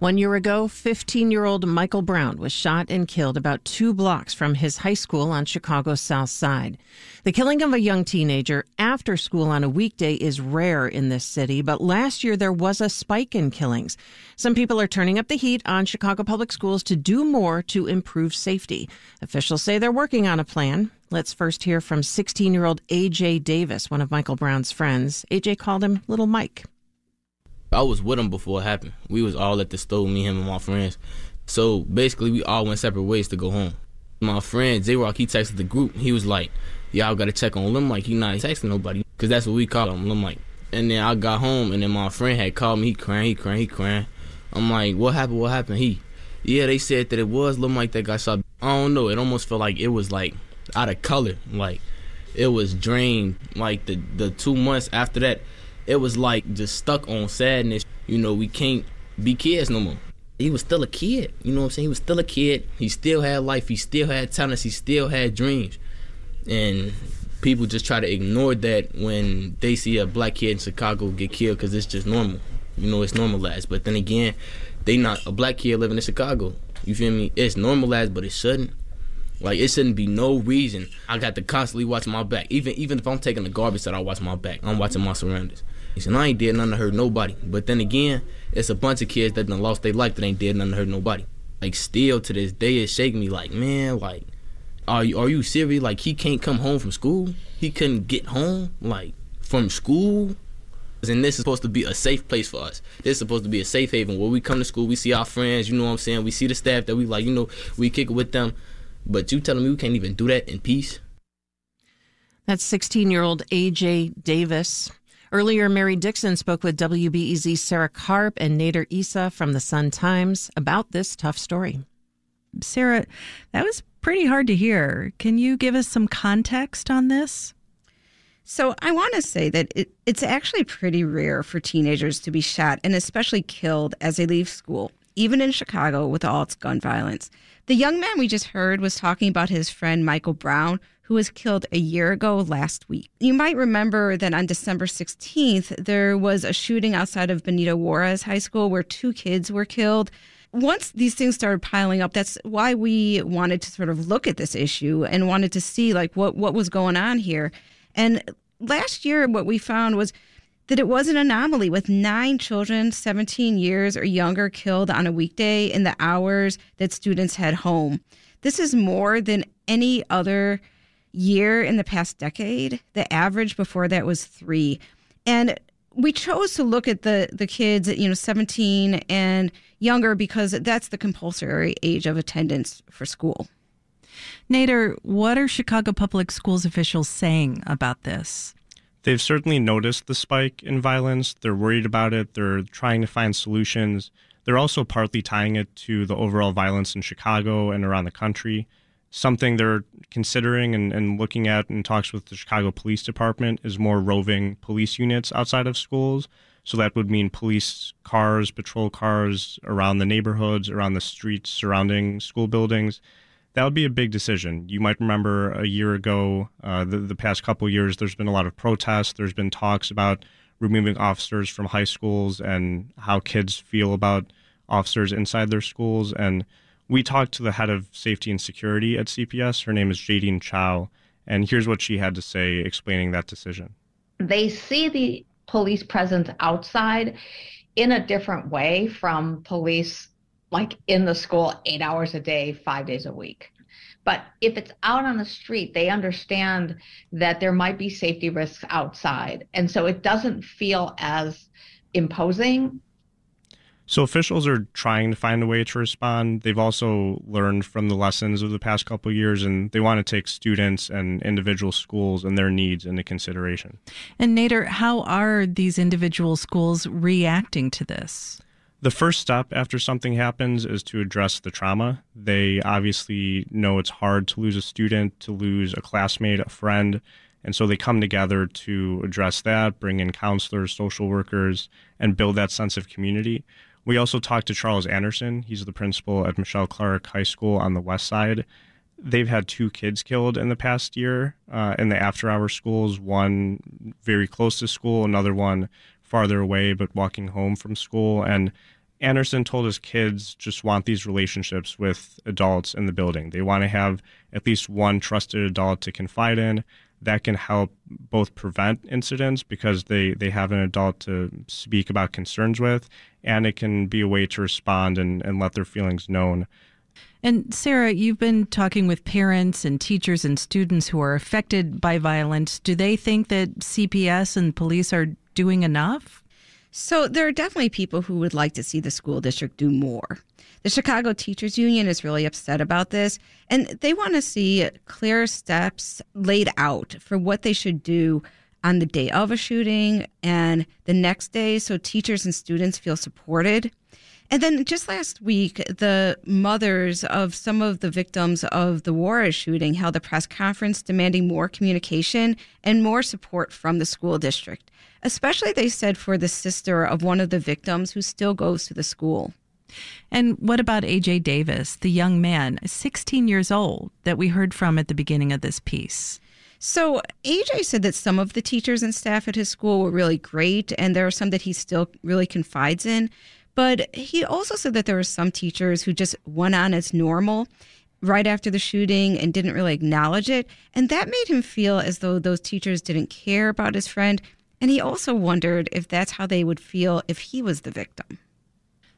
One year ago, 15 year old Michael Brown was shot and killed about two blocks from his high school on Chicago's South Side. The killing of a young teenager after school on a weekday is rare in this city, but last year there was a spike in killings. Some people are turning up the heat on Chicago Public Schools to do more to improve safety. Officials say they're working on a plan. Let's first hear from 16 year old AJ Davis, one of Michael Brown's friends. AJ called him Little Mike. I was with him before it happened. We was all at the store, me, him, and my friends. So basically, we all went separate ways to go home. My friend J Rock, he texted the group. He was like, "Y'all got to check on Lil Mike. He not texting nobody, cause that's what we call him, Lil Mike." And then I got home, and then my friend had called me. He crying, he crying, he crying. I'm like, "What happened? What happened?" He, yeah, they said that it was Lil Mike that got shot. I don't know. It almost felt like it was like out of color, like it was drained. Like the the two months after that it was like just stuck on sadness. You know, we can't be kids no more. He was still a kid. You know what I'm saying? He was still a kid. He still had life. He still had talents. He still had dreams. And people just try to ignore that when they see a black kid in Chicago get killed because it's just normal. You know, it's normalized. But then again, they not a black kid living in Chicago. You feel me? It's normalized, but it shouldn't. Like it shouldn't be no reason I got to constantly watch my back. Even even if I'm taking the garbage that I watch my back. I'm watching my surroundings. And I ain't did nothing to hurt nobody. But then again, it's a bunch of kids that done lost their life that ain't did nothing to hurt nobody. Like still to this day, it shake me like, man, like, are you are you serious? Like he can't come home from school. He couldn't get home like from school. And this is supposed to be a safe place for us. This is supposed to be a safe haven where we come to school, we see our friends, you know what I'm saying? We see the staff that we like, you know, we kick it with them. But you telling me we can't even do that in peace? That's 16 year old AJ Davis. Earlier, Mary Dixon spoke with WBEZ Sarah Karp and Nader Issa from the Sun Times about this tough story. Sarah, that was pretty hard to hear. Can you give us some context on this? So, I want to say that it, it's actually pretty rare for teenagers to be shot and especially killed as they leave school, even in Chicago with all its gun violence. The young man we just heard was talking about his friend Michael Brown, who was killed a year ago last week. You might remember that on December 16th, there was a shooting outside of Benito Juarez High School where two kids were killed. Once these things started piling up, that's why we wanted to sort of look at this issue and wanted to see like what, what was going on here. And last year, what we found was that it was an anomaly with nine children, 17 years or younger, killed on a weekday in the hours that students head home. This is more than any other year in the past decade. The average before that was three. And we chose to look at the the kids you know 17 and younger because that's the compulsory age of attendance for school. Nader, what are Chicago Public Schools officials saying about this? They've certainly noticed the spike in violence. They're worried about it. They're trying to find solutions. They're also partly tying it to the overall violence in Chicago and around the country something they're considering and, and looking at in talks with the Chicago Police Department is more roving police units outside of schools. So that would mean police cars, patrol cars around the neighborhoods, around the streets surrounding school buildings. That would be a big decision. You might remember a year ago, uh, the, the past couple years, there's been a lot of protests. There's been talks about removing officers from high schools and how kids feel about officers inside their schools. And we talked to the head of safety and security at CPS. Her name is Jadine Chou, and here's what she had to say explaining that decision. They see the police presence outside in a different way from police like in the school eight hours a day, five days a week. But if it's out on the street, they understand that there might be safety risks outside. And so it doesn't feel as imposing so officials are trying to find a way to respond. They've also learned from the lessons of the past couple years, and they want to take students and individual schools and their needs into consideration. And Nader, how are these individual schools reacting to this? The first step after something happens is to address the trauma. They obviously know it's hard to lose a student, to lose a classmate, a friend, And so they come together to address that, bring in counselors, social workers, and build that sense of community. We also talked to Charles Anderson. He's the principal at Michele Clark High School on the west side. They've had two kids killed in the past year uh, in the after hour schools, one very close to school, another one farther away, but walking home from school. And Anderson told his kids just want these relationships with adults in the building. They want to have at least one trusted adult to confide in. That can help both prevent incidents because they, they have an adult to speak about concerns with, and it can be a way to respond and, and let their feelings known. And Sarah, you've been talking with parents and teachers and students who are affected by violence. Do they think that CPS and police are doing enough? So there are definitely people who would like to see the school district do more. The Chicago Teachers Union is really upset about this, and they want to see clear steps laid out for what they should do on the day of a shooting and the next day so teachers and students feel supported. And then just last week, the mothers of some of the victims of the Juarez shooting held a press conference demanding more communication and more support from the school district, especially, they said, for the sister of one of the victims who still goes to the school. And what about AJ Davis, the young man, 16 years old, that we heard from at the beginning of this piece? So AJ said that some of the teachers and staff at his school were really great, and there are some that he still really confides in. But he also said that there were some teachers who just went on as normal right after the shooting and didn't really acknowledge it. And that made him feel as though those teachers didn't care about his friend. And he also wondered if that's how they would feel if he was the victim.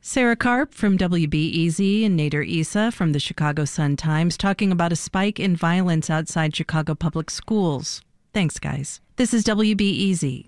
Sarah Karp from WBEZ and Nader Issa from the Chicago Sun Times talking about a spike in violence outside Chicago public schools. Thanks, guys. This is WBEZ.